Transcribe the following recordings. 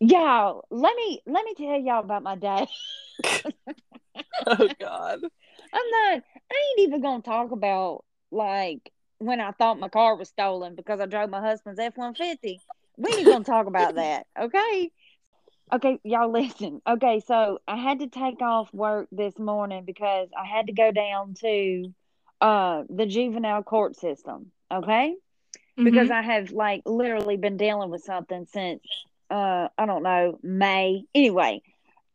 Y'all, let me let me tell y'all about my day. oh God. I'm not. I ain't even gonna talk about like when I thought my car was stolen because I drove my husband's F one fifty. We ain't gonna talk about that, okay? Okay, y'all listen. Okay, so I had to take off work this morning because I had to go down to uh the juvenile court system, okay? Because Mhm. I have like literally been dealing with something since uh I don't know, May. Anyway,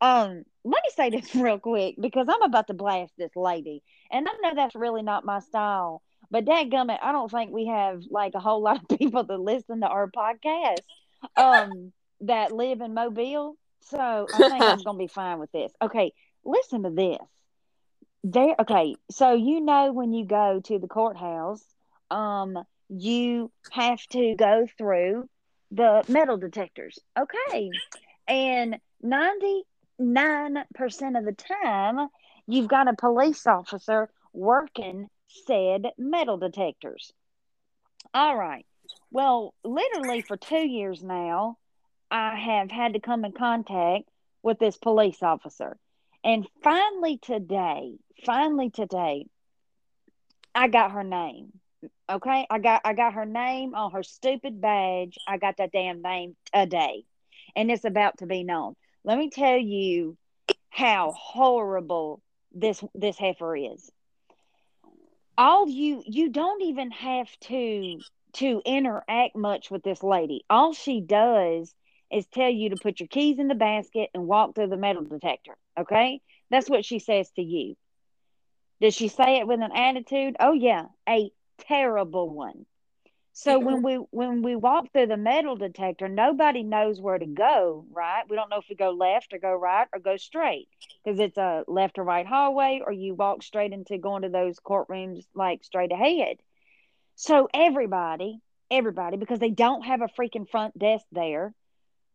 um let me say this real quick because I'm about to blast this lady. And I know that's really not my style. But dadgummit, I don't think we have like a whole lot of people that listen to our podcast um that live in Mobile. So I think I'm gonna be fine with this. Okay, listen to this. There okay, so you know when you go to the courthouse, um, you have to go through the metal detectors. Okay. And 99% of the time, you've got a police officer working said metal detectors. All right. Well, literally for two years now, I have had to come in contact with this police officer. And finally today, finally today, I got her name. Okay? I got I got her name on her stupid badge. I got that damn name today. And it's about to be known. Let me tell you how horrible this this heifer is. All you you don't even have to to interact much with this lady. All she does is tell you to put your keys in the basket and walk through the metal detector. Okay? That's what she says to you. Does she say it with an attitude? Oh yeah, a terrible one. So mm-hmm. when we when we walk through the metal detector, nobody knows where to go, right? We don't know if we go left or go right or go straight because it's a left or right hallway, or you walk straight into going to those courtrooms like straight ahead. So everybody, everybody, because they don't have a freaking front desk there,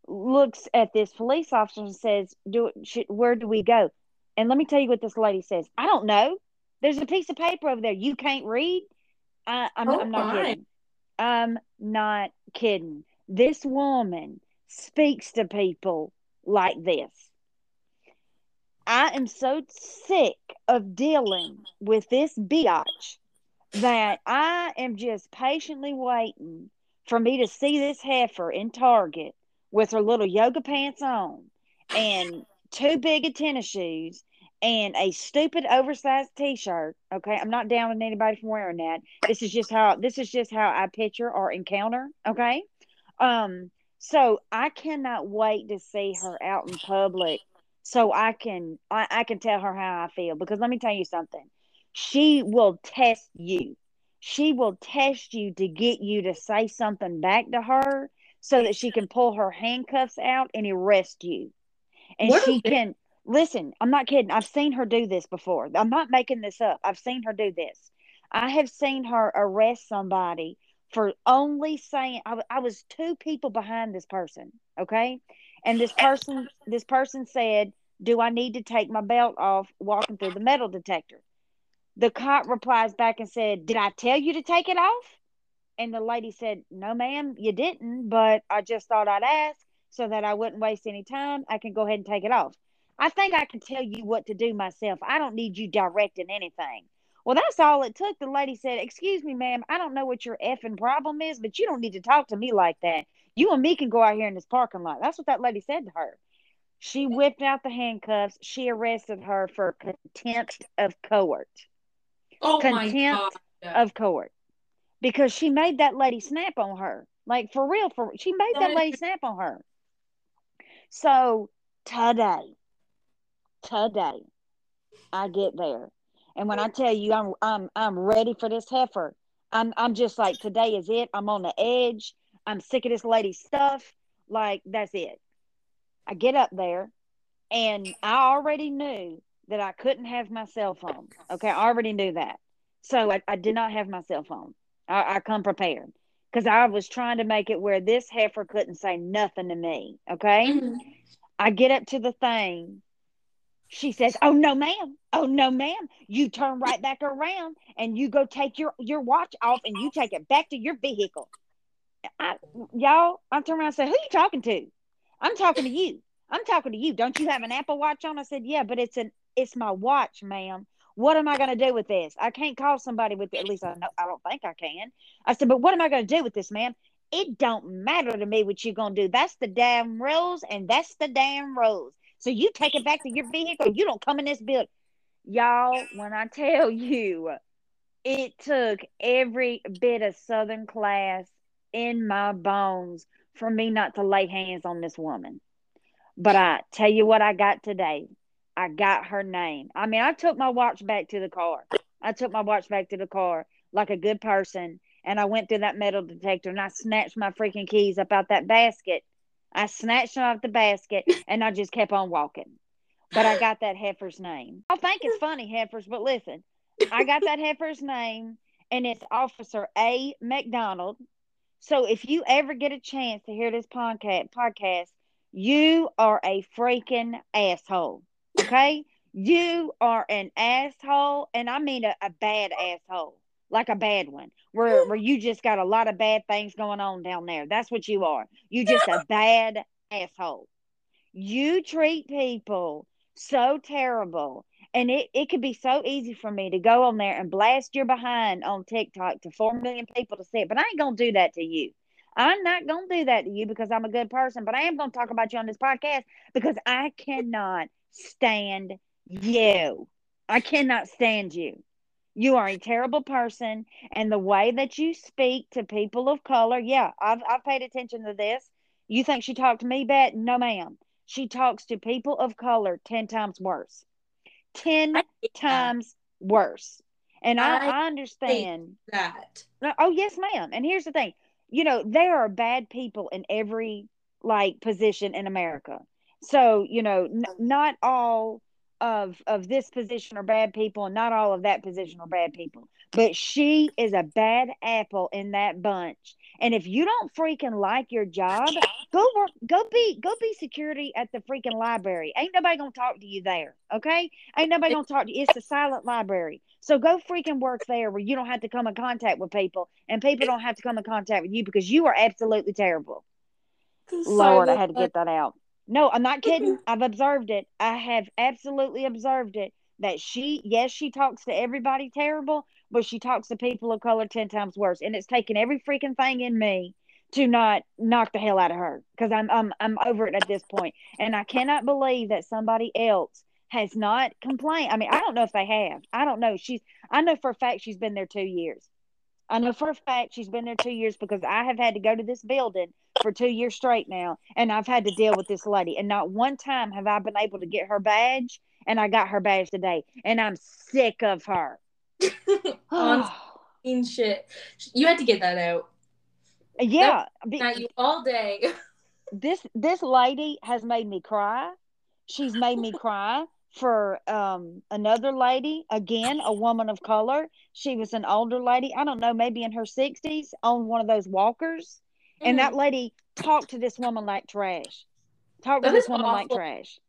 looks at this police officer and says, "Do should, where do we go?" And let me tell you what this lady says. I don't know. There's a piece of paper over there. You can't read. I, I'm, Oh I'm not kidding. I'm not kidding. This woman speaks to people like this. I am so sick of dealing with this biatch that I am just patiently waiting for me to see this heifer in Target with her little yoga pants on and too big of tennis shoes and a stupid oversized t-shirt. Okay, I'm not down with anybody from wearing that. This is just how this is just how I picture or encounter. Okay, um, so I cannot wait to see her out in public so I can I, I can tell her how I feel because let me tell you something. She will test you. She will test you to get you to say something back to her so that she can pull her handcuffs out and arrest you. And What she can listen, I'm not kidding. I've seen her do this before. I'm not making this up. I've seen her do this. I have seen her arrest somebody for only saying I, I was two people behind this person, okay? And this person this person said, "Do I need to take my belt off walking through the metal detector?" The cop replies back and said, "Did I tell you to take it off?" And the lady said, No, ma'am, you didn't, but I just thought I'd ask so that I wouldn't waste any time. I can go ahead and take it off. I think I can tell you what to do myself. I don't need you directing anything. Well, that's all it took. The lady said, Excuse me, ma'am, I don't know what your effing problem is, but you don't need to talk to me like that. You and me can go out here in this parking lot. That's what that lady said to her. She whipped out the handcuffs. She arrested her for contempt of court. Oh my Contempt god. of court because she made that lady snap on her. Like for real, for she made That lady snap on her. So today, today, I get there, and when I tell you I'm I'm I'm ready for this heifer, I'm I'm just like today is it. I'm on the edge. I'm sick of this lady's stuff. Like that's it. I get up there, and I already knew that I couldn't have my cell phone. Okay, I already knew that. So I, I did not have my cell phone. I, I come prepared because I was trying to make it where this heifer couldn't say nothing to me. Okay, Mhm. I get up to the thing. She says, "Oh no, ma'am. Oh no, ma'am. You turn right back around and you go take your your watch off and you take it back to your vehicle." I, y'all, I turn around and say, "Who you talking to?" I'm talking to you. I'm talking to you. Don't you have an Apple Watch on? I said, Yeah, but it's an it's my watch, ma'am. What am I going to do with this? I can't call somebody with it. At least I know I don't think I can. I said, but what am I going to do with this, ma'am? It don't matter to me what you're going to do. That's the damn rules, and that's the damn rules. So you take it back to your vehicle. You don't come in this building, y'all. When I tell you, it took every bit of Southern class in my bones for me not to lay hands on this woman. But I tell you what, I got today. I got her name. I mean, I took my watch back to the car. I took my watch back to the car like a good person. And I went through that metal detector and I snatched my freaking keys up out that basket. I snatched them off the basket and I just kept on walking. But I got that heifer's name. I think it's funny, heifers, but listen, I got that heifer's name and it's Officer A. McDonald. So if you ever get a chance to hear this podcast, podcast, you are a freaking asshole. Okay? You are an asshole, and I mean a, a bad asshole, like a bad one, where where you just got a lot of bad things going on down there. That's what you are. You just a bad asshole. You treat people so terrible. And it, it could be so easy for me to go on there and blast your behind on TikTok to 4 million people to see it. But I ain't going to do that to you. I'm not going to do that to you because I'm a good person. But I am going to talk about you on this podcast because I cannot stand you. I cannot stand you. You are a terrible person. And the way that you speak to people of color, yeah, I've, I've paid attention to this. You think she talked to me bad? No, ma'am. She talks to people of color 10 times worse. 10 times worse. And I, I, I understand that. Oh, yes, ma'am. And here's the thing you know, there are bad people in every like position in America. So, you know, n- not all of of this position are bad people and not all of that position are bad people. But she is a bad apple in that bunch. And if you don't freaking like your job, go work go be go be security at the freaking library. Ain't nobody gonna talk to you there. Okay? Ain't nobody gonna talk to you. It's a silent library. So go freaking work there where you don't have to come in contact with people and people don't have to come in contact with you because you are absolutely terrible. Lord, I had to get that out. No, I'm not kidding. I've observed it. I have absolutely observed it that she, yes, she talks to everybody terrible, but she talks to people of color 10 times worse. And it's taken every freaking thing in me to not knock the hell out of her because I'm, I'm, I'm over it at this point. And I cannot believe that somebody else has not complained. I mean, I don't know if they have. I don't know. She's, I know for a fact she's been there two years. I know for a fact she's been there two years because I have had to go to this building for two years straight now, and I've had to deal with this lady. And not one time have I been able to get her badge, and I got her badge today, and I'm sick of her. On shit, you had to get that out. Yeah, at you all day. this this lady has made me cry. She's made me cry for um, another lady, again, a woman of color. She was an older lady, I don't know, maybe in her 60s, on one of those walkers. Mm. And that mm. lady talked to this woman like trash. Talked to this woman awful. like trash.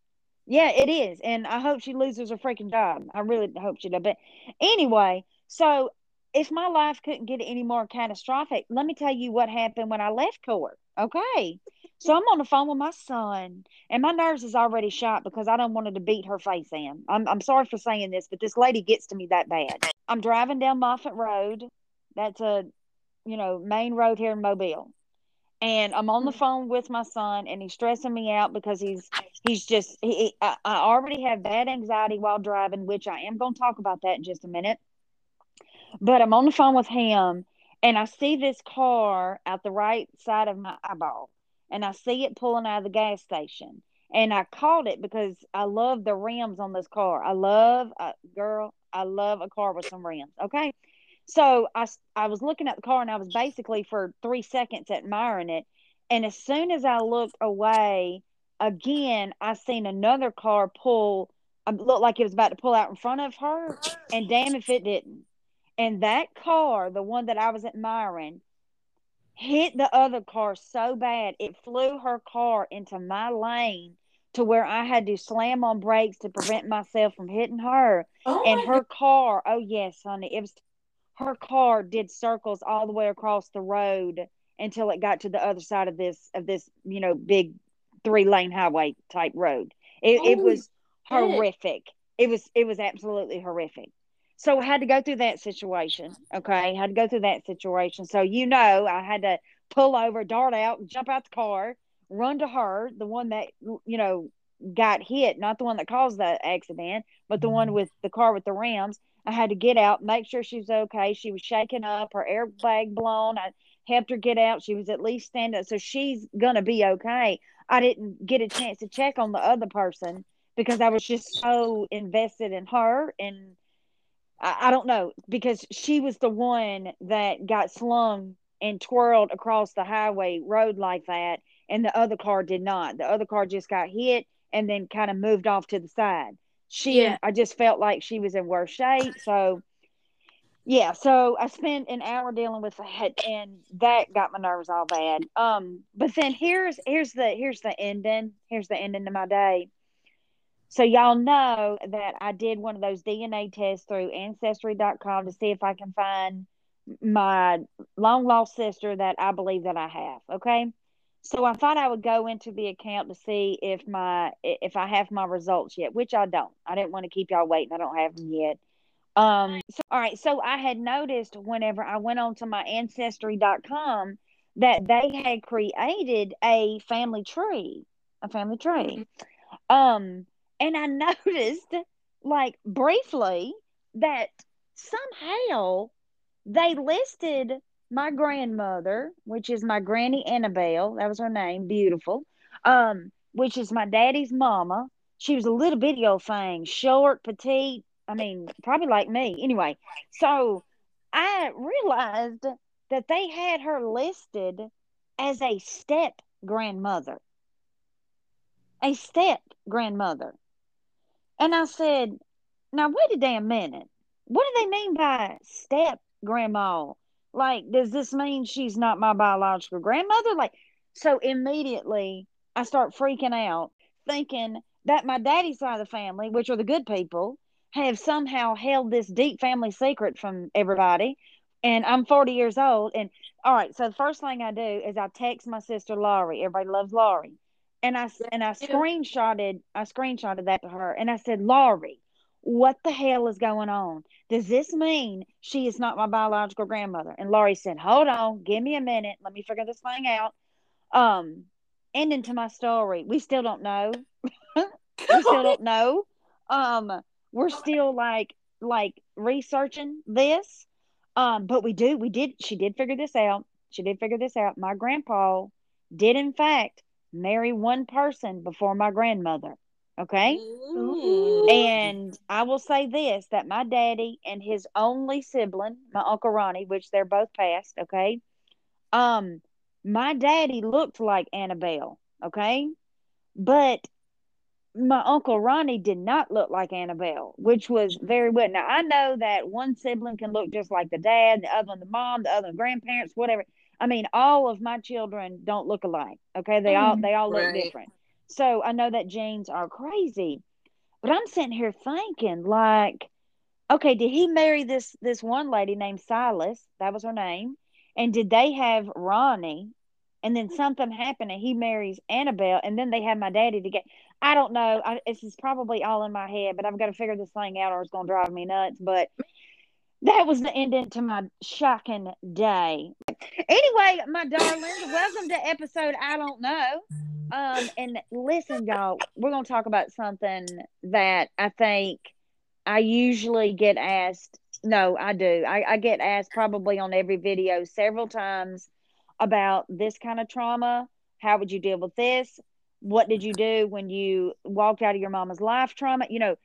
Yeah, it is. And I hope she loses her freaking job. I really hope she does. But anyway, so if my life couldn't get any more catastrophic, let me tell you what happened when I left court. Okay. So I'm on the phone with my son, and my nerves is already shot because I don't wanted to beat her face in. I'm I'm sorry for saying this, but this lady gets to me that bad. I'm driving down Moffett Road. That's a you know main road here in Mobile, and I'm on the mm. phone with my son, and he's stressing me out because he's he's just he. I, I already have bad anxiety while driving, which I am going to talk about that in just a minute. But I'm on the phone with him, and I see this car out the right side of my eyeball and I see it pulling out of the gas station. And I caught it because I love the rims on this car. I love a girl. I love a car with some rims. Okay. So I, I was looking at the car and I was basically for three seconds admiring it. And as soon as I looked away, again, I seen another car pull, um, looked like it was about to pull out in front of her. And damn if it didn't. And that car, the one that I was admiring, hit the other car so bad it flew her car into my lane to where I had to slam on brakes to prevent myself from hitting her. Oh and her God. car, oh yes, honey, it was her car did circles all the way across the road until it got to the other side of this of this, you know, big three lane highway type road. It, it was horrific. It was it was absolutely horrific. So I had to go through that situation. Okay, had to go through that situation. So you know, I had to pull over, dart out, jump out the car, run to her, the one that you know got hit, not the one that caused the accident, but the one mm-hmm. with the car with the rims. I had to get out, make sure she was okay. She was shaking up, her airbag blown. I helped her get out. She was at least standing, so she's gonna be okay. I didn't get a chance to check on the other person because I was just so invested in her and I, I don't know because she was the one that got slung and twirled across the highway road like that, and the other car did not. The other car just got hit and then kind of moved off to the side. She, Yeah. I just felt like she was in worse shape. So, yeah, so I spent an hour dealing with that, and that got my nerves all bad. Um, but then here's here's the here's the ending. Here's the ending to my day. So y'all know that I did one of those DNA tests through ancestry.com to see if I can find my long lost sister that I believe that I have. Okay. So I thought I would go into the account to see if my if I have my results yet, which I don't. I didn't want to keep y'all waiting. I don't have them yet. Um so, all right, so I had noticed whenever I went on to my ancestry.com that they had created a family tree, a family tree. Um and I noticed like briefly that somehow they listed my grandmother, which is my granny Annabelle, that was her name, beautiful. Um, which is my daddy's mama. She was a little bitty old thing, short, petite. I mean, probably like me. Anyway, so I realized that they had her listed as a step grandmother. A step grandmother. And I said, now wait a damn minute. What do they mean by step grandma? Like, does this mean she's not my biological grandmother? Like, so immediately I start freaking out, thinking that my daddy's side of the family, which are the good people, have somehow held this deep family secret from everybody. And I'm 40 years old. And all right, so the first thing I do is I text my sister Laurie. Everybody loves Laurie. And I and I screenshotted I screenshotted that to her and I said, Laurie, what the hell is going on? Does this mean she is not my biological grandmother? And Laurie said, Hold on, give me a minute. Let me figure this thing out. Um, ending to my story. We still don't know. we still don't know. Um, we're still like like researching this. Um, but we do, we did, she did figure this out. She did figure this out. My grandpa did, in fact, marry one person before my grandmother. Okay. Ooh. And I will say this that my daddy and his only sibling, my Uncle Ronnie, which they're both passed, okay? Um, my daddy looked like Annabelle, okay? But my Uncle Ronnie did not look like Annabelle, which was very weird. Now I know that one sibling can look just like the dad, the other one the mom, the other grandparents, whatever. I mean, all of my children don't look alike. Okay, they all Mhm. they all look different. So I know that genes are crazy. But I'm sitting here thinking, like, okay, did he marry this this one lady named Silas? That was her name. And did they have Ronnie? And then something happened, and he marries Annabelle, and then they have my daddy to get. I don't know. I, this is probably all in my head, but I've got to figure this thing out, or it's going to drive me nuts. But that was the ending to my shocking day. Anyway, my darlings, welcome to episode I don't know. Um, and listen, y'all, we're gonna talk about something that I think I usually get asked. No, I do. I, I get asked probably on every video several times about this kind of trauma. How would you deal with this? What did you do when you walked out of your mama's life trauma? You know,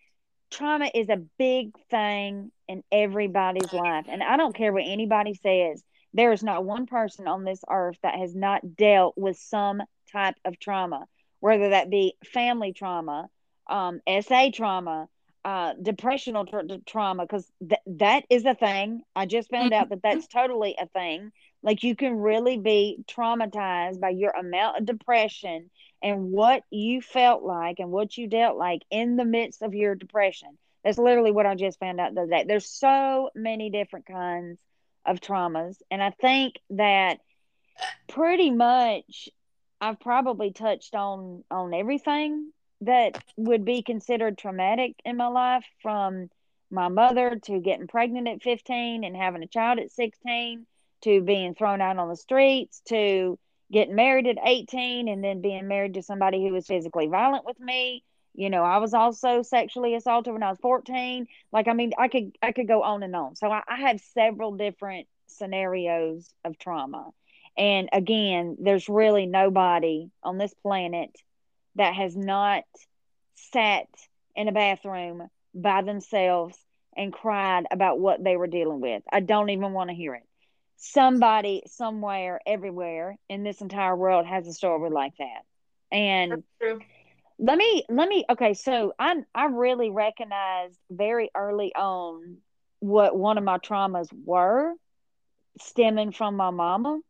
trauma is a big thing in everybody's life. And I don't care what anybody says, there is not one person on this earth that has not dealt with some type of trauma, whether that be family trauma, um, SA trauma, uh, depressional tra- trauma, because th- that is a thing. I just found out that that's totally a thing. Like you can really be traumatized by your amount of depression and what you felt like and what you dealt like in the midst of your depression. That's literally what I just found out the other day. There's so many different kinds of traumas. And I think that pretty much I've probably touched on on everything that would be considered traumatic in my life from my mother to getting pregnant at 15 and having a child at 16 to being thrown out on the streets to getting married at 18 and then being married to somebody who was physically violent with me. You know i was also sexually assaulted when i was 14 like i mean i could i could go on and on. So i, I have several different scenarios of trauma. And again there's really nobody on this planet that has not sat in a bathroom by themselves and cried about what they were dealing with. I don't even want to hear it somebody somewhere everywhere in this entire world has a story like that. And let me let me okay so i i really recognized very early on what one of my traumas were stemming from my mama.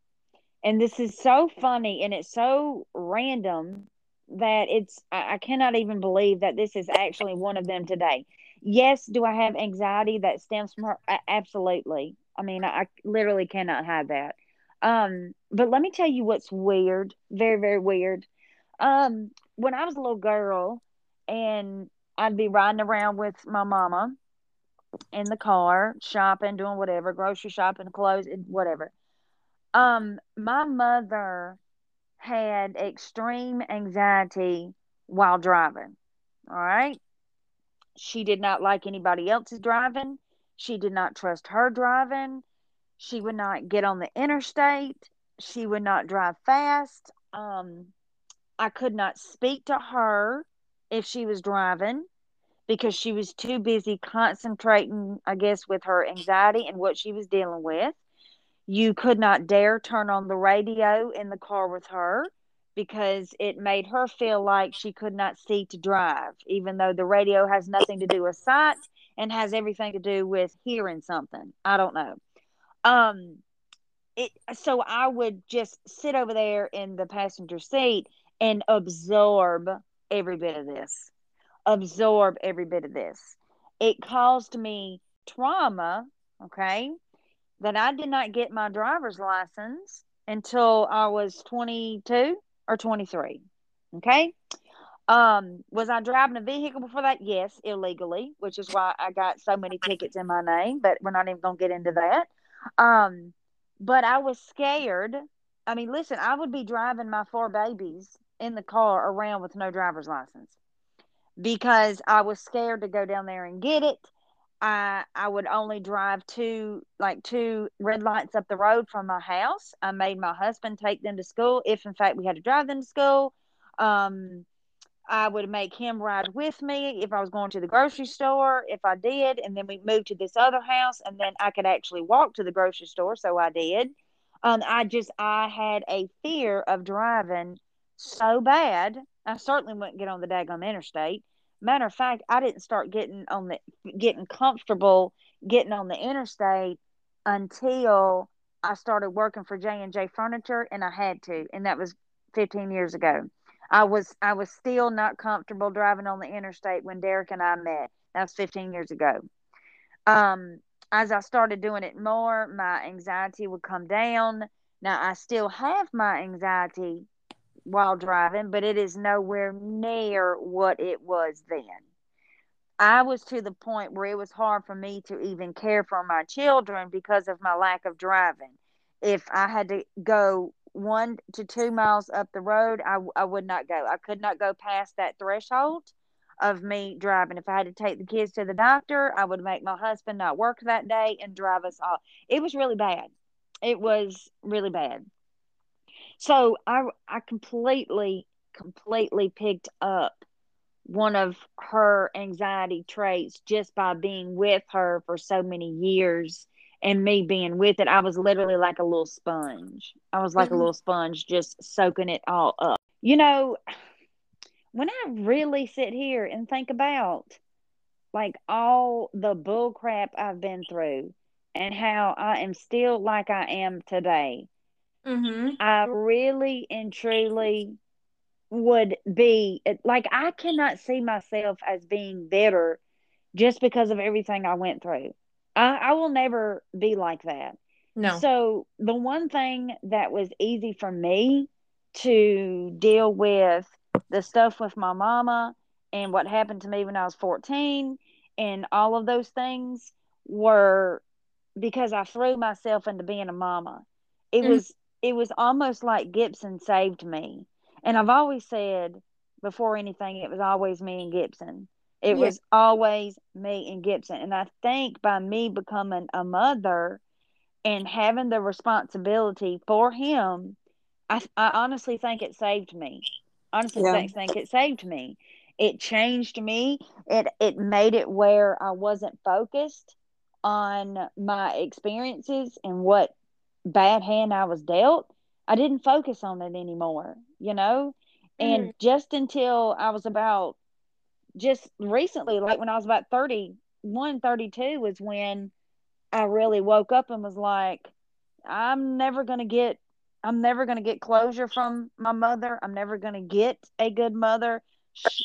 And this is so funny and it's so random that it's I, I cannot even believe that this is actually one of them today. Yes do i have anxiety that stems from her? Absolutely i mean I, literally cannot hide that. Um but let me tell you what's weird very very weird. Um when i was a little girl and i'd be riding around with my mama in the car shopping doing whatever grocery shopping clothes whatever. Um my mother had extreme anxiety while driving all right? She did not like anybody else's driving she did not trust her driving. She would not get on the interstate. She would not drive fast. Um i could not speak to her if she was driving because she was too busy concentrating i guess with her anxiety and what she was dealing with. You could not dare turn on the radio in the car with her because it made her feel like she could not see to drive, even though the radio has nothing to do with sight and has everything to do with hearing something. I don't know. Um, it so I would just sit over there in the passenger seat and absorb every bit of this, absorb every bit of this. It caused me trauma. Okay that I did not get my driver's license until I was 22 or 23. Okay. Um, was I driving a vehicle before that? Yes, illegally, which is why I got so many tickets in my name, but we're not even to get into that. Um, but I was scared. I mean, listen, I would be driving my four babies in the car around with no driver's license because I was scared to go down there and get it. I I would only drive two like two red lights up the road from my house. I made my husband take them to school if in fact we had to drive them to school. Um I would make him ride with me if I was going to the grocery store, if I did, and then we moved to this other house and then I could actually walk to the grocery store, so I did. Um I just I had a fear of driving so bad. I certainly wouldn't get on the daggone interstate matter of fact i didn't start getting on the getting comfortable getting on the interstate until i started working for j&j furniture and i had to and that was 15 years ago i was i was still not comfortable driving on the interstate when derek and i met that was 15 years ago um as i started doing it more my anxiety would come down now i still have my anxiety while driving, but it is nowhere near what it was then. I was to the point where it was hard for me to even care for my children because of my lack of driving. If I had to go one to two miles up the road, I, I would not go. I could not go past that threshold of me driving. If I had to take the kids to the doctor, I would make my husband not work that day and drive us all. It was really bad. It was really bad. So I I completely completely picked up one of her anxiety traits just by being with her for so many years and me being with it. I was literally like a little sponge. I was like Mhm. a little sponge just soaking it all up. You know, when I really sit here and think about like all the bull crap I've been through and how I am still like I am today, Mm-hmm. I really and truly would be like I cannot see myself as being better just because of everything I went through. I, I will never be like that. No. So the one thing that was easy for me to deal with the stuff with my mama and what happened to me when I was 14 and all of those things were because I threw myself into being a mama. It Mhm. was it was almost like Gibson saved me. And I've always said before anything it was always me and Gibson. It Yeah. was always me and Gibson. And I think by me becoming a mother and having the responsibility for him, I, I honestly think it saved me. Honestly, Yeah. think, think it saved me. It changed me. It it made it where I wasn't focused on my experiences and what bad hand I was dealt. I didn't focus on it anymore, you know? And mm. just until I was about just recently, like when I was about 31, 32, was when I really woke up and was like, I'm never going to get. I'm never going to get closure from my mother. I'm never going to get a good mother.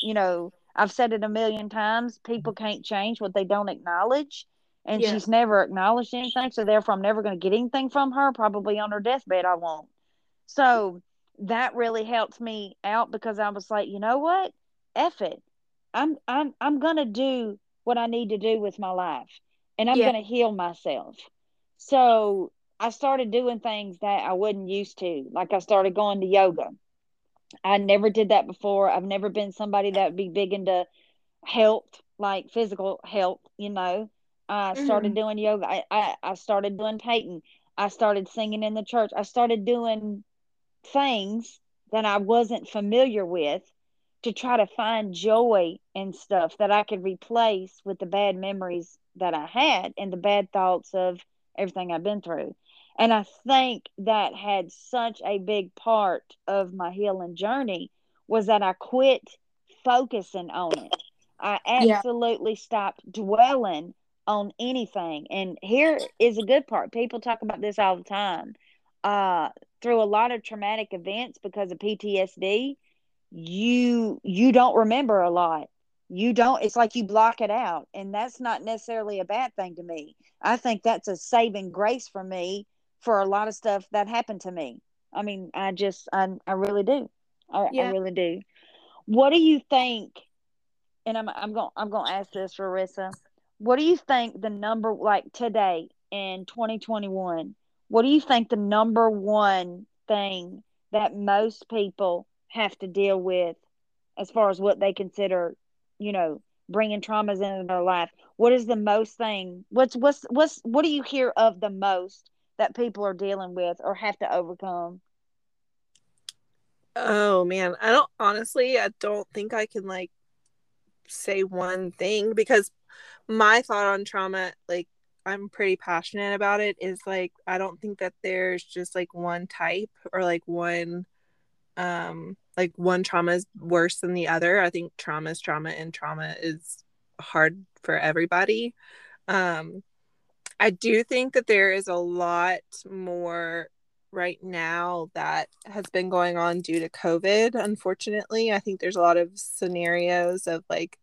You know, I've said it a million times. People can't change what they don't acknowledge. And Yeah. she's never acknowledged anything. So, therefore, I'm never going to get anything from her. Probably on her deathbed, I won't. So, that really helped me out because I was like, you know what? F it. I'm I'm I'm gonna do what I need to do with my life, and I'm Yeah. gonna heal myself. So I started doing things that I wasn't used to. Like I started going to yoga. I never did that before. I've never been somebody that would be big into health, like physical health. You know, I started mm-hmm. doing yoga. I, I I started doing painting. I started singing in the church. I started doing things that I wasn't familiar with to try to find joy and stuff that I could replace with the bad memories that I had and the bad thoughts of everything I've been through. And I think that had such a big part of my healing journey was that I quit focusing on it. I Yeah. absolutely stopped dwelling on anything. And here is a good part. People talk about this all the time. Uh, through a lot of traumatic events because of PTSD, you you don't remember a lot. You don't it's like you block it out. And that's not necessarily a bad thing to me. I think that's a saving grace for me for a lot of stuff that happened to me. I mean, I just I I really do. I, I really do. What do you think? And I'm I'm going I'm going to ask this, Marissa. What do you think the number like today in 2021? What do you think the number one thing that most people have to deal with as far as what they consider, you know, bringing traumas into their life? What is the most thing? What's what's what's what do you hear of the most that people are dealing with or have to overcome? Oh man, I don't honestly, I don't think I can like say one thing because my thought on trauma, like I'm pretty passionate about it, is like I don't think that there's just like one type or like one um like one trauma is worse than the other. I think trauma is trauma and trauma is hard for everybody. Um I do think that there is a lot more right now that has been going on due to COVID, unfortunately. I think there's a lot of scenarios of like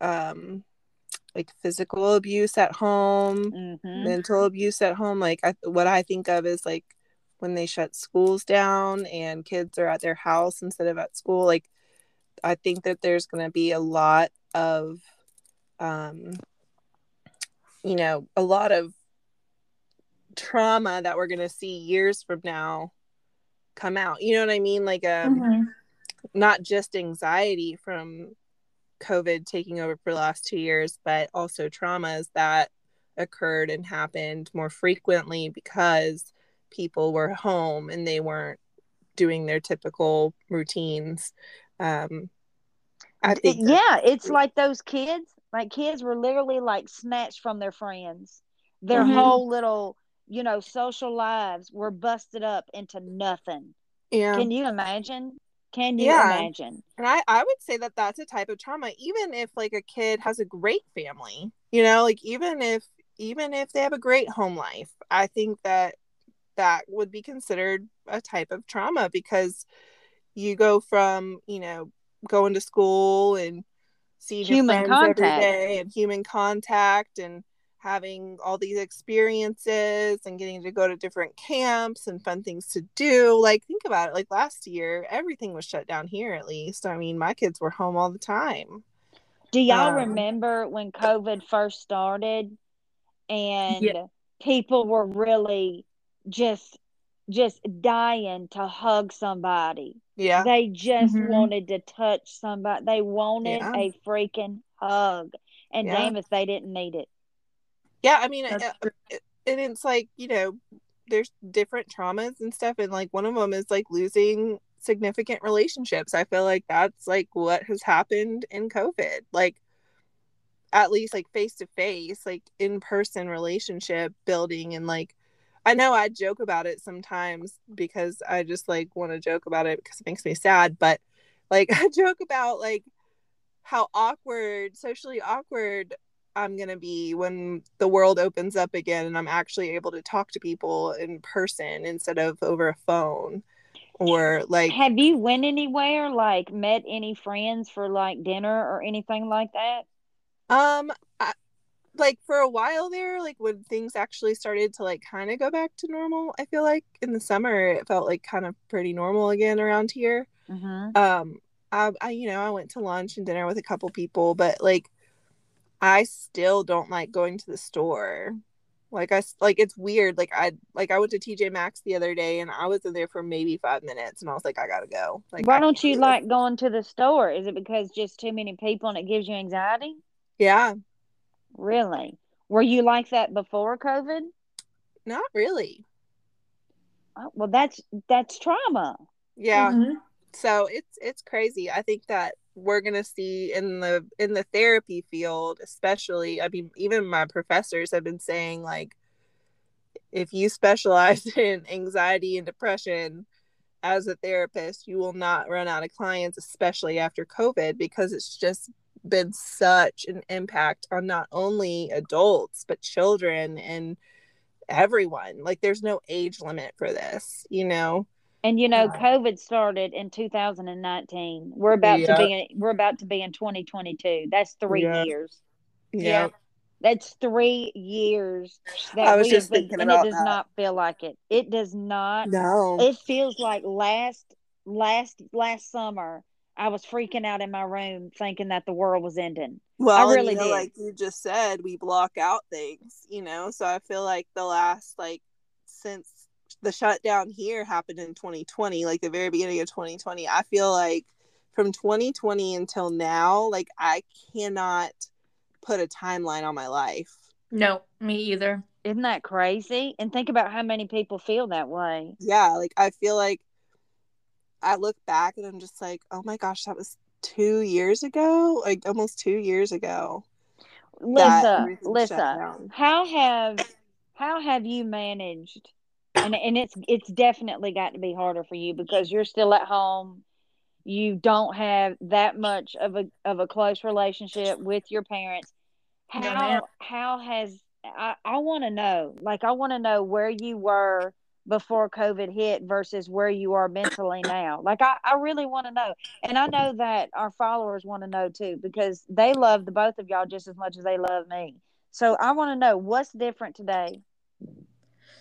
um like physical abuse at home, Mm-hmm. mental abuse at home. Like I, what I think of is like when they shut schools down and kids are at their house instead of at school. Like I think that there's going to be a lot of um you know, a lot of trauma that we're going to see years from now come out. You know what I mean? Like um Mhm. not just anxiety from COVID taking over for the last 2 years, but also traumas that occurred and happened more frequently because people were home and they weren't doing their typical routines. Um I think that- yeah, it's like those kids. Like kids were literally like snatched from their friends. Their Mhm. whole little, you know, social lives were busted up into nothing. yeah. Can you imagine? Can you Yeah. imagine? And I, I would say that that's a type of trauma, even if like a kid has a great family, you know, like even if even if they have a great home life, I think that that would be considered a type of trauma because you go from you know going to school and seeing Human your friends contact. every day and human contact and having all these experiences and getting to go to different camps and fun things to do. Like, think about it. Like last year, everything was shut down here, at least. I mean, my kids were home all the time. Do y'all Um, remember when COVID first started and Yeah. people were really just just dying to hug somebody? Yeah. They just Mhm. wanted to touch somebody. They wanted Yeah. a freaking hug. And Yeah. damn if they didn't need it. Yeah. I mean, That's uh, it- and it's like, you know, there's different traumas and stuff. And like one of them is like losing significant relationships. I feel like that's like what has happened in COVID. Like, at least like face to face, like in person relationship building and like I know I joke about it sometimes because I just like want to joke about it because it makes me sad, but like I joke about like how awkward, socially awkward I'm going to be when the world opens up again and I'm actually able to talk to people in person instead of over a phone or like Have you went anywhere, like met any friends for like dinner or anything like that? Um, like for a while there, like when things actually started to like kind of go back to normal, I feel like in the summer it felt like kind of pretty normal again around here. Mm-hmm. Um, I, I you know I went to lunch and dinner with a couple people, but like I still don't like going to the store. Like I s- like it's weird. Like I like I went to TJ Maxx the other day and I was in there for maybe five minutes and I was like I gotta go. Like Why don't you do like going to the store? Is it because just too many people and it gives you anxiety? Yeah, Really? Were you like that before COVID? not really. Oh, well, that's that's trauma. Yeah. Mhm. so it's it's crazy i think that we're gonna see in the in the therapy field especially i mean even my professors have been saying like if you specialize in anxiety and depression as a therapist you will not run out of clients especially after covid because it's just been such an impact on not only adults but children and everyone like there's no age limit for this you know And you know, Right. COVID started in 2019. We're about to be in, we're about to be in 2022. That's three Yeah. years. yeah That's three years that I was just been, thinking and about it does that. not feel like it. It does not. no It feels like last last last summer I was freaking out in my room thinking that the world was ending. Well, I really you know, did. like you just said, we block out things, you know. So I feel like the last like since the shutdown here happened in 2020, like the very beginning of 2020, I feel like from 2020 until now, like I cannot put a timeline on my life. No, me either. Isn't that crazy? And think about how many people feel that way. Yeah, like I feel like I look back and I'm just like, oh my gosh, that was two years ago, like almost two years ago. Lisa, Lisa, how have how have you managed and and it's it's definitely got to be harder for you because you're still at home you don't have that much of a of a close relationship with your parents how ma'am. how has i i want to know like i want to know where you were before covid hit versus where you are mentally now like i i really want to know and i know that our followers want to know too because they love the both of y'all just as much as they love me so i want to know what's different today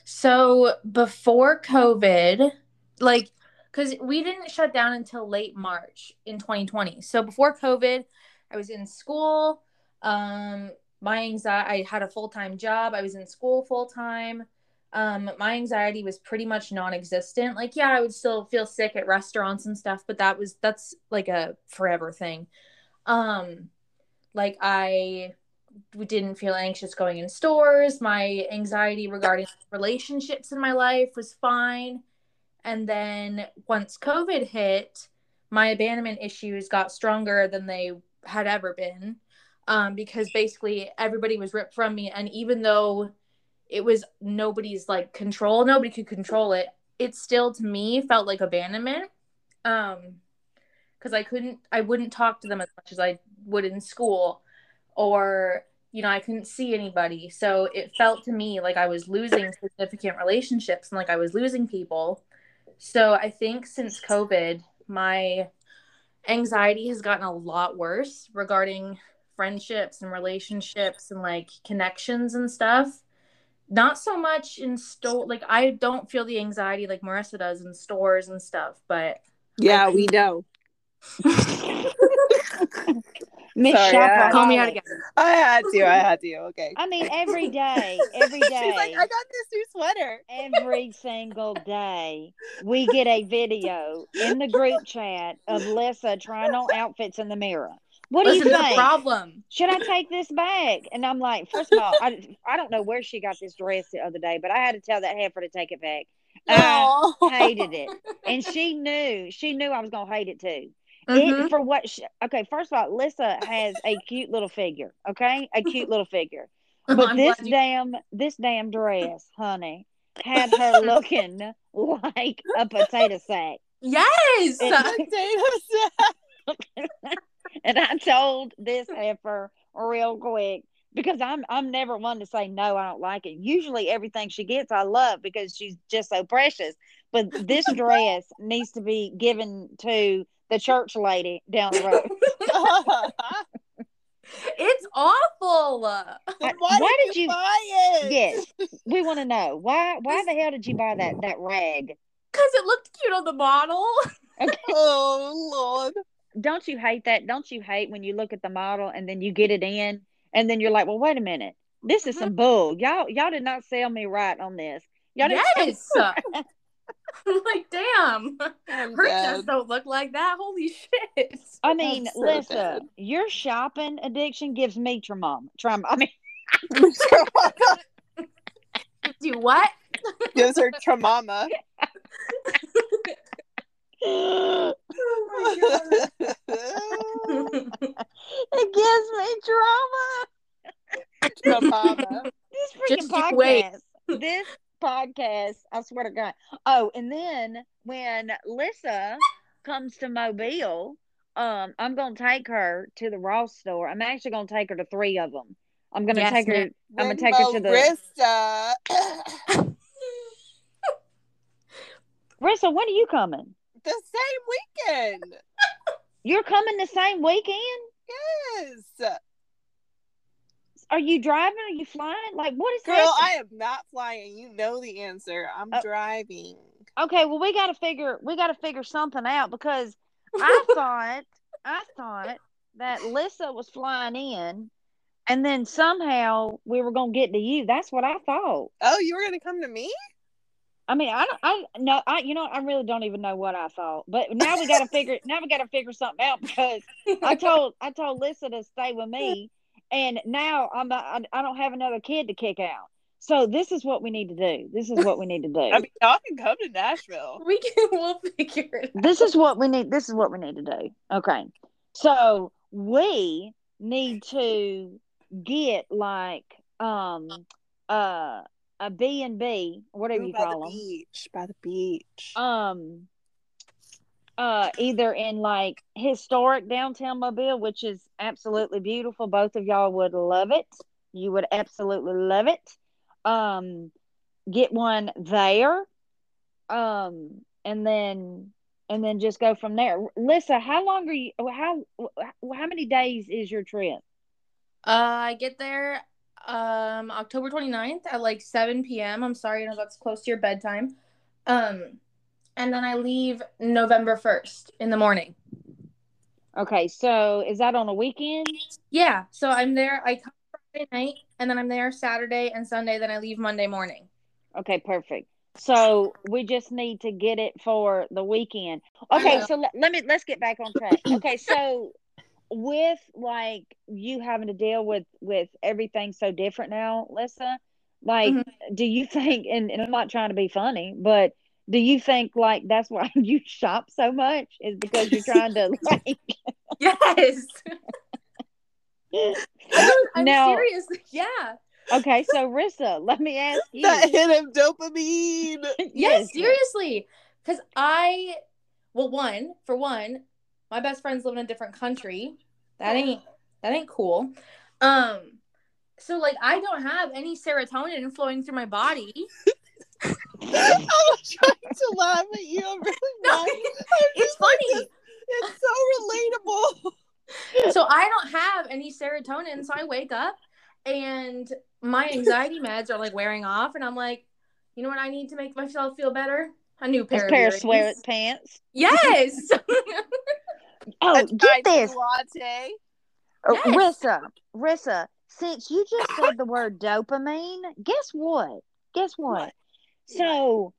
So before COVID, like, because we didn't shut down until late March in 2020. So before COVID, I was in school. Um, my anxiety, I had a full time job. I was in school full time. Um, my anxiety was pretty much non-existent. Like, yeah, I would still feel sick at restaurants and stuff, but that was that's like a forever thing. Um, like I didn't feel anxious going in stores. My anxiety regarding relationships in my life was fine. And then once COVID hit, my abandonment issues got stronger than they had ever been. Um, because basically everybody was ripped from me. And even though it was nobody's like control, nobody could control it, it still to me felt like abandonment. Um, because I couldn't, I wouldn't talk to them as much as I would in school, or you know, I couldn't see anybody. So it felt to me like I was losing significant relationships and like I was losing people. So I think since COVID, my anxiety has gotten a lot worse regarding friendships and relationships and like connections and stuff. Not so much in store. Like I don't feel the anxiety like Marissa does in stores and stuff, but Yeah, we know. Miss Sorry, I- call me out Shopaholic. again. I had to. I had to. Okay. I mean, every day, every day. She's like, I got this new sweater. every single day we get a video in the group chat of Lissa trying on outfits in the mirror. What do you the think? problem. Should I take this back? And I'm like, first of all, I, I don't know where she got this dress the other day, but I had to tell that heifer to take it back. I Aw. hated it, and she knew she knew I was gonna hate it too. Mhm. It for what? She, okay, first of all, Lissa has a cute little figure. Okay, a cute little figure. But I'm this you- damn this damn dress, honey, had her looking like a potato sack. yes. It- And I told this heifer real quick because I'm I'm never one to say no, I don't like it. Usually everything she gets I love because she's just so precious. But this dress needs to be given to the church lady down the road. it's awful. Why why, did did you, you- buy it? Yes. We want to know why why the hell did you buy that that rag? Because it looked cute on the model. Oh Lord. Don't you hate that? Don't you hate when you look at the model and then you get it in and then you're like, well, wait a minute, this is mm-hmm. some bull. Y'all, y'all did not sell me right on this. Y'all didn't sell me Yes. I'm like, damn. Oh, I'm Her dead. chest don't look like that. Holy shit. I mean, so Lissa, dead. your shopping addiction gives me trauma. Trauma. I mean, Do what? Gives her trauma. It gives me trauma. This freaking Just you wait. podcast. This podcast, I swear to God. Oh, and then when Lissa comes to Mobile, um, I'm gonna take her to the Ross store. I'm actually gonna take her to three of them. I'm gonna Yes, take her. ma'am. I'm gonna take her to the. Marissa. Rissa, when are you coming? The same weekend. You're coming the same weekend? Yes. Are you driving? Are you flying? Like, what is Girl, happening? I am not flying. You know the answer. I'm Oh. driving. Okay, well, we got to figure. We got to figure something out because I thought, I thought that Lissa was flying in, and then somehow we were gonna get to you. That's what I thought. Oh, you were gonna come to me? I mean, I don't, I no, I, you know, I really don't even know what I thought. But now we got to figure. Now we got to figure something out because I told, I told Lisa to stay with me, and now I'm, I, I don't have another kid to kick out. So this is what we need to do. This is what we need to do. I mean, y'all can come to Nashville. we can we'll figure it out. this is what we need this is what we need to do okay so we need to get like um uh a b and b whatever Ooh, you by call the them beach. By the beach. um uh either in like historic downtown mobile which is absolutely beautiful. Both of y'all would love it. You would absolutely love it. Um get one there. Um and then and then just go from there. Lissa how long are you how how many days is your trip? Uh, I get there um October 29th at like 7 p.m. I'm sorry, I know that's close to your bedtime. Um, and then I leave November 1st in the morning. okay so is that on a weekend Yeah, so I'm there. I come Friday night, and then I'm there Saturday and Sunday. Then I leave Monday morning. Okay, perfect. So we just need to get it for the weekend. Okay, so let, let me let's get back on track. Okay, so with like you having to deal with with everything so different now, Lissa, like Mhm. do you think and, and I'm not trying to be funny, but do you think like that's why you shop so much is because you're trying to like Yes, I'm Now- serious. Yeah, Okay, so Rissa, let me ask you. That hit of dopamine. yes, seriously. Because I, well, one for one, my best friends live in a different country. That ain't that ain't cool. Um, so like I don't have any serotonin flowing through my body. I was trying to laugh at you. I'm really No, not. it's funny. It's so relatable. so I don't have any serotonin. So I wake up and my anxiety meds are like wearing off, and I'm like, you know what I need to make myself feel better? A new pair, a of, pair of earrings. sweatpants. Yes. Oh, A get this, latte. Uh, Yes. Rissa. Rissa, since you just said the word dopamine, guess what? Guess what? What? So,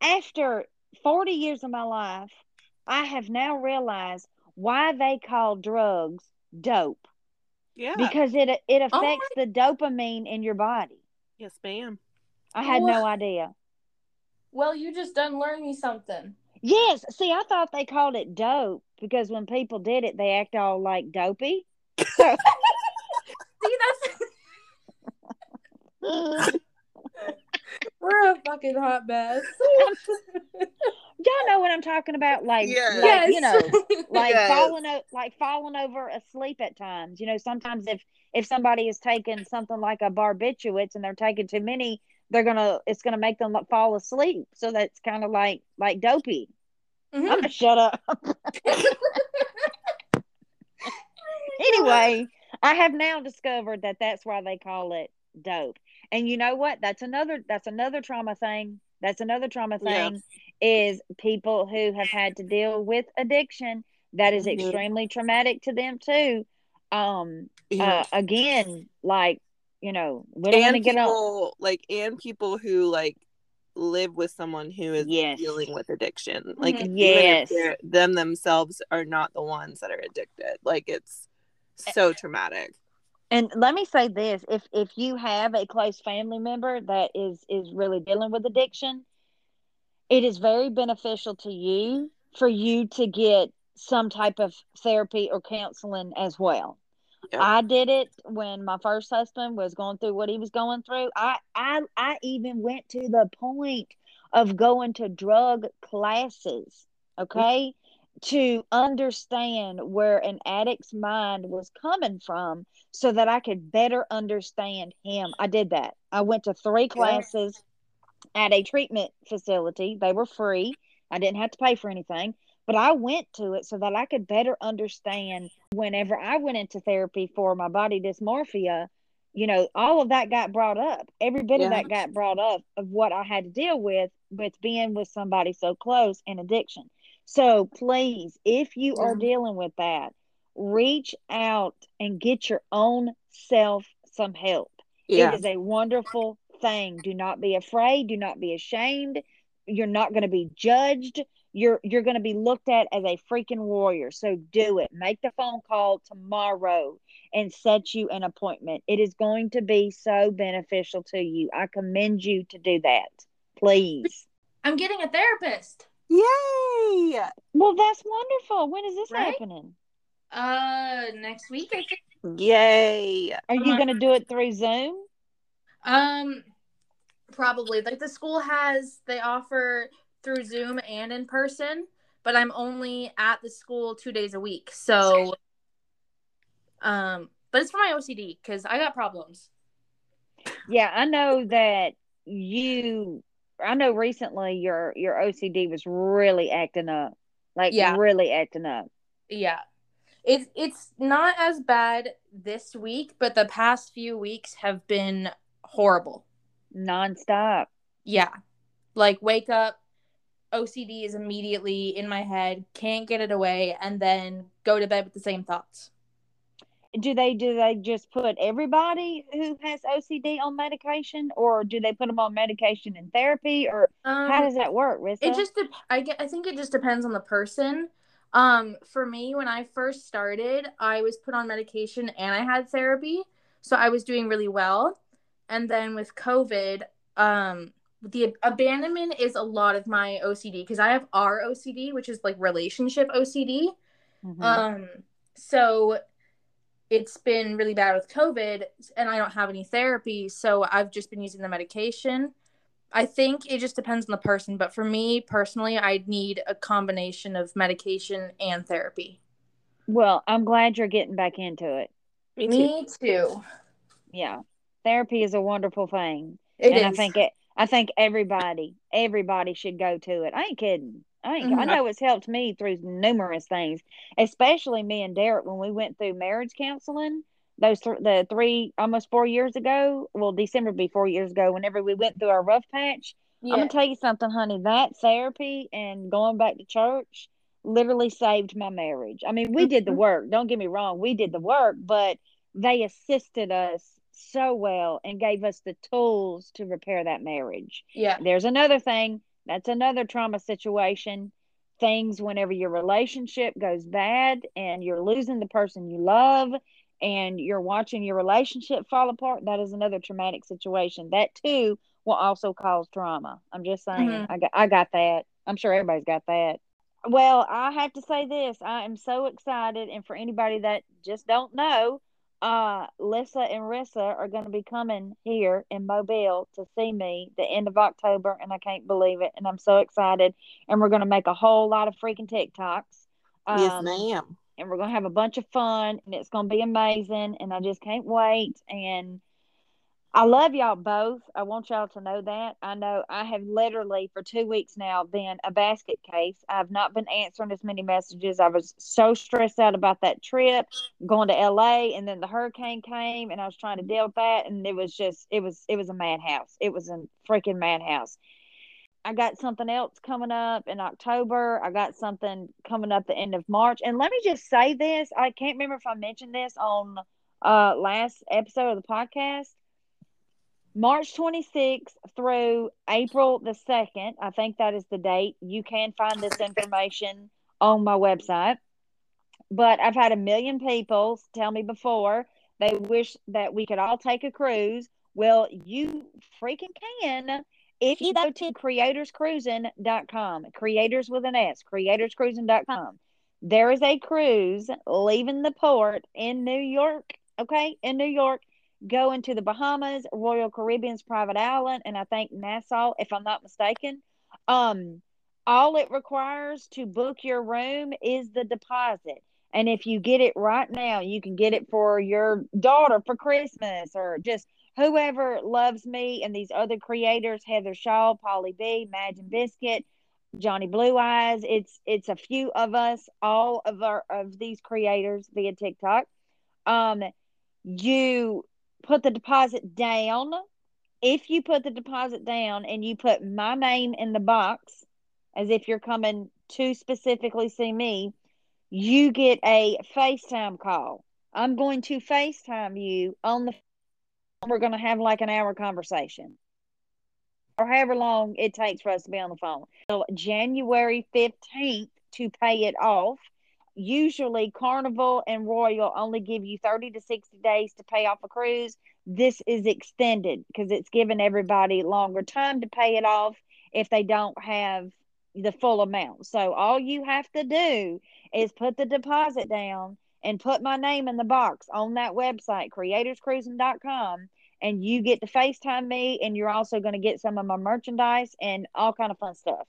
after 40 years of my life, I have now realized why they call drugs dope Yeah. because it it Oh affects the dopamine in your body. yes, ma'am. I had Oh. no idea. well, you just done learned me something. Yes, see, I thought they called it dope because when people did it, they act all like dopey. So, See, that's we're a fucking hot mess. y'all know what I'm talking about, like, Yes. like you know, like Yes. falling o- like falling over asleep at times. You know, sometimes if if somebody is taking something like a barbiturates and they're taking too many, they're gonna it's gonna make them fall asleep. So that's kind of like like dopey. Mhm. I'm gonna shut up. anyway, I have now discovered that that's why they call it dope. And you know what? That's another that's another trauma thing. That's another trauma Yeah. thing is people who have had to deal with addiction that is Mhm. extremely traumatic to them too. Um Yeah. uh, again, like, you know, we don't want to and get on like and people who like live with someone who is Yes. dealing with addiction like Mhm. even Yes. them themselves are not the ones that are addicted like it's so traumatic and let me say this if if you have a close family member that is is really dealing with addiction it is very beneficial to you for you to get some type of therapy or counseling as well Yep. i did it when my first husband was going through what he was going through i i i even went to the point of going to drug classes okay to understand where an addict's mind was coming from so that I could better understand him. I did that. I went to three classes at a treatment facility. They were free. I didn't have to pay for anything, but I went to it so that I could better understand whenever I went into therapy for my body dysmorphia, you know, all of that got brought up. Every bit Yeah. of that got brought up of what I had to deal with with being with somebody so close in addiction. So please, if you are dealing with that, reach out and get your own self some help. yeah It is a wonderful thing. Do not be afraid. Do not be ashamed. You're not going to be judged. You're you're going to be looked at as a freaking warrior. So do it. Make the phone call tomorrow and set you an appointment. It is going to be so beneficial to you. I commend you to do that. Please. I'm getting a therapist. yay Well, that's wonderful. When is this Right? happening? Uh, next week I think. yay Are you going to do it through Zoom? Um, probably like the school has they offer through Zoom and in person, but I'm only at the school two days a week. So, um, but it's for my OCD because I got problems. Yeah, I know that you I know recently your your OCD was really acting up. Like Yeah. really acting up. Yeah. It's it's not as bad this week, but the past few weeks have been horrible. Nonstop. Yeah. Like wake up, OCD is immediately in my head, can't get it away, and then go to bed with the same thoughts. Do they do they just put everybody who has OCD on medication or do they put them on medication and therapy or Um, how does that work, Rissa? it just dep- I get I think it just depends on the person. Um for me when I first started, I was put on medication and I had therapy, so I was doing really well. And then with COVID, um the abandonment is a lot of my OCD because I have R OCD, which is like relationship OCD. Mhm. Um, so it's been really bad with COVID, and I don't have any therapy, so I've just been using the medication. I think it just depends on the person, but for me personally, I need a combination of medication and therapy. well, I'm glad you're getting back into it. me too Me too. Yeah. Therapy is a wonderful thing. It and I think it I think everybody everybody should go to it. I ain't kidding. I ain't, Mhm. I know it's helped me through numerous things, especially me and Derek when we went through marriage counseling. Those th- the three almost four years ago. Well, December would be four years ago. Whenever we went through our rough patch, I'm gonna tell you something, honey. That therapy and going back to church literally saved my marriage. I mean, we did the work. Don't get me wrong, we did the work, but they assisted us so well and gave us the tools to repair that marriage. Yeah. There's another thing. That's another trauma situation. Things whenever your relationship goes bad and you're losing the person you love and you're watching your relationship fall apart, that is another traumatic situation. That too will also cause trauma. I'm just saying. Mhm. I got I got that. I'm sure everybody's got that. Well, I have to say this. I am so excited and for anybody that just don't know, uh Lissa and Rissa are going to be coming here in Mobile to see me the end of October and I can't believe it and I'm so excited and we're going to make a whole lot of freaking TikToks. yes, Um, ma'am. and we're gonna have a bunch of fun and it's gonna be amazing and I just can't wait and I love y'all both. I want y'all to know that. I know I have literally for two weeks now been a basket case. I've not been answering as many messages. I was so stressed out about that trip going to LA and then the hurricane came and I was trying to deal with that and it was just it was it was a madhouse. It was a freaking madhouse. I got something else coming up in October. I got something coming up the end of March. And let me just say this. I can't remember if I mentioned this on uh last episode of the podcast. March 26th through April the 2nd, I think that is the date. You can find this information on my website. But I've had a million people tell me before they wish that we could all take a cruise. Well, you freaking can if you go to creatorscruising.com, creators with an S, creatorscruising.com. There is a cruise leaving the port in New York, okay, in New York, going into the Bahamas, Royal Caribbean's private island, and I think Nassau, if I'm not mistaken. Um, all it requires to book your room is the deposit. And if you get it right now, you can get it for your daughter for Christmas or just whoever loves me and these other creators, Heather Shaw, Polly B, Imagine Biscuit, Johnny Blue Eyes. It's it's a few of us, all of our of these creators via TikTok. Um, you put the deposit down. If you put the deposit down and you put my name in the box, as if you're coming to specifically see me, you get a FaceTime call. I'm going to FaceTime you on the we're going to have like an hour conversation or however long it takes for us to be on the phone. So January 15th to pay it off. Usually Carnival and Royal only give you 30 to 60 days to pay off a cruise. This is extended because it's giving everybody longer time to pay it off if they don't have the full amount. So all you have to do is put the deposit down and put my name in the box on that website, creatorscruising.com, and you get to FaceTime me and you're also going to get some of my merchandise and all kind of fun stuff.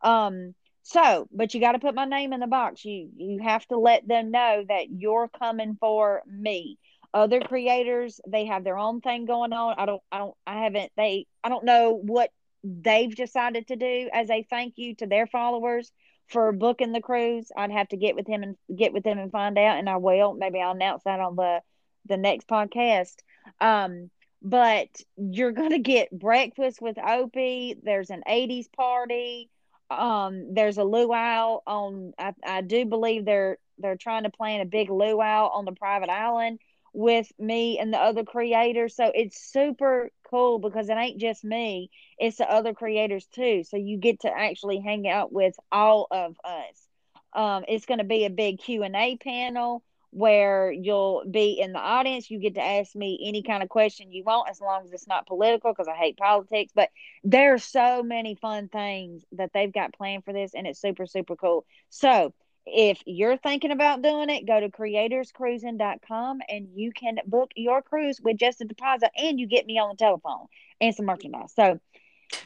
Um so, but you got to put my name in the box. You you have to let them know that you're coming for me. Other creators, they have their own thing going on. I don't I don't I haven't they I don't know what they've decided to do as a thank you to their followers for booking the cruise. I'd have to get with him and get with them and find out and I will. Maybe I'll announce that on the the next podcast. Um but you're going to get breakfast with Opie. There's an 80s party um there's a luau on I, I do believe they're they're trying to plan a big luau on the private island with me and the other creators. So it's super cool because it ain't just me it's the other creators too. So you get to actually hang out with all of us. Um it's going to be a big q&a panel where you'll be in the audience. You get to ask me any kind of question you want as long as it's not political because i hate politics. But there's so many fun things that they've got planned for this and it's super super cool. So if you're thinking about doing it go to creatorscruising.com and you can book your cruise with just a deposit and you get me on the telephone and some merchandise. So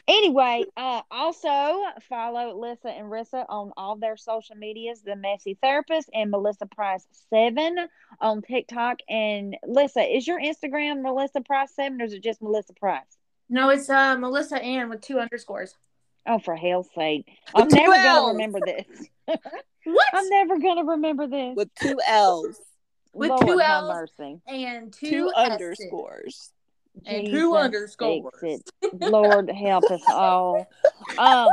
anyway uh also follow lissa and rissa on all their social medias the messy therapist and melissa price 7 on tiktok and lissa is your instagram melissa price 7 or is it just melissa price No, it's uh Melissa Ann with two underscores. Oh, for hell's sake! I'm two never gonna remember this. What? I'm never gonna remember this. with two L's, With Lord two Ls. mercy. and two, two S's. underscores. And Jesus two underscores. it. Lord help us all. Um,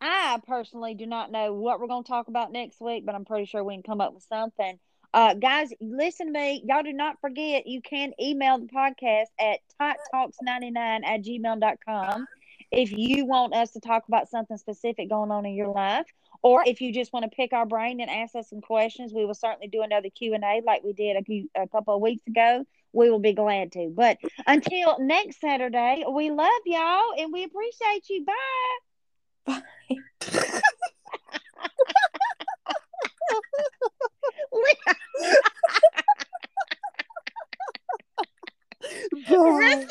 I personally do not know what we're going to talk about next week, but I'm pretty sure we can come up with something. Uh, guys, listen to me. Y'all do not forget you can email the podcast at talks99 at gmail.com if you want us to talk about something specific going on in your life or if you just want to pick our brain and ask us some questions we will certainly do another q&a like we did a, few, a couple of weeks ago we will be glad to but until next saturday we love y'all and we appreciate you bye Bye. Rissa,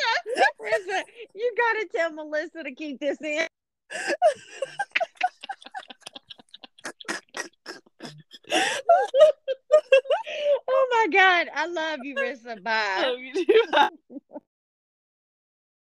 Rissa, you gotta tell Melissa to keep this in. oh my God, I love you, Rissa. Bye. Oh, you do.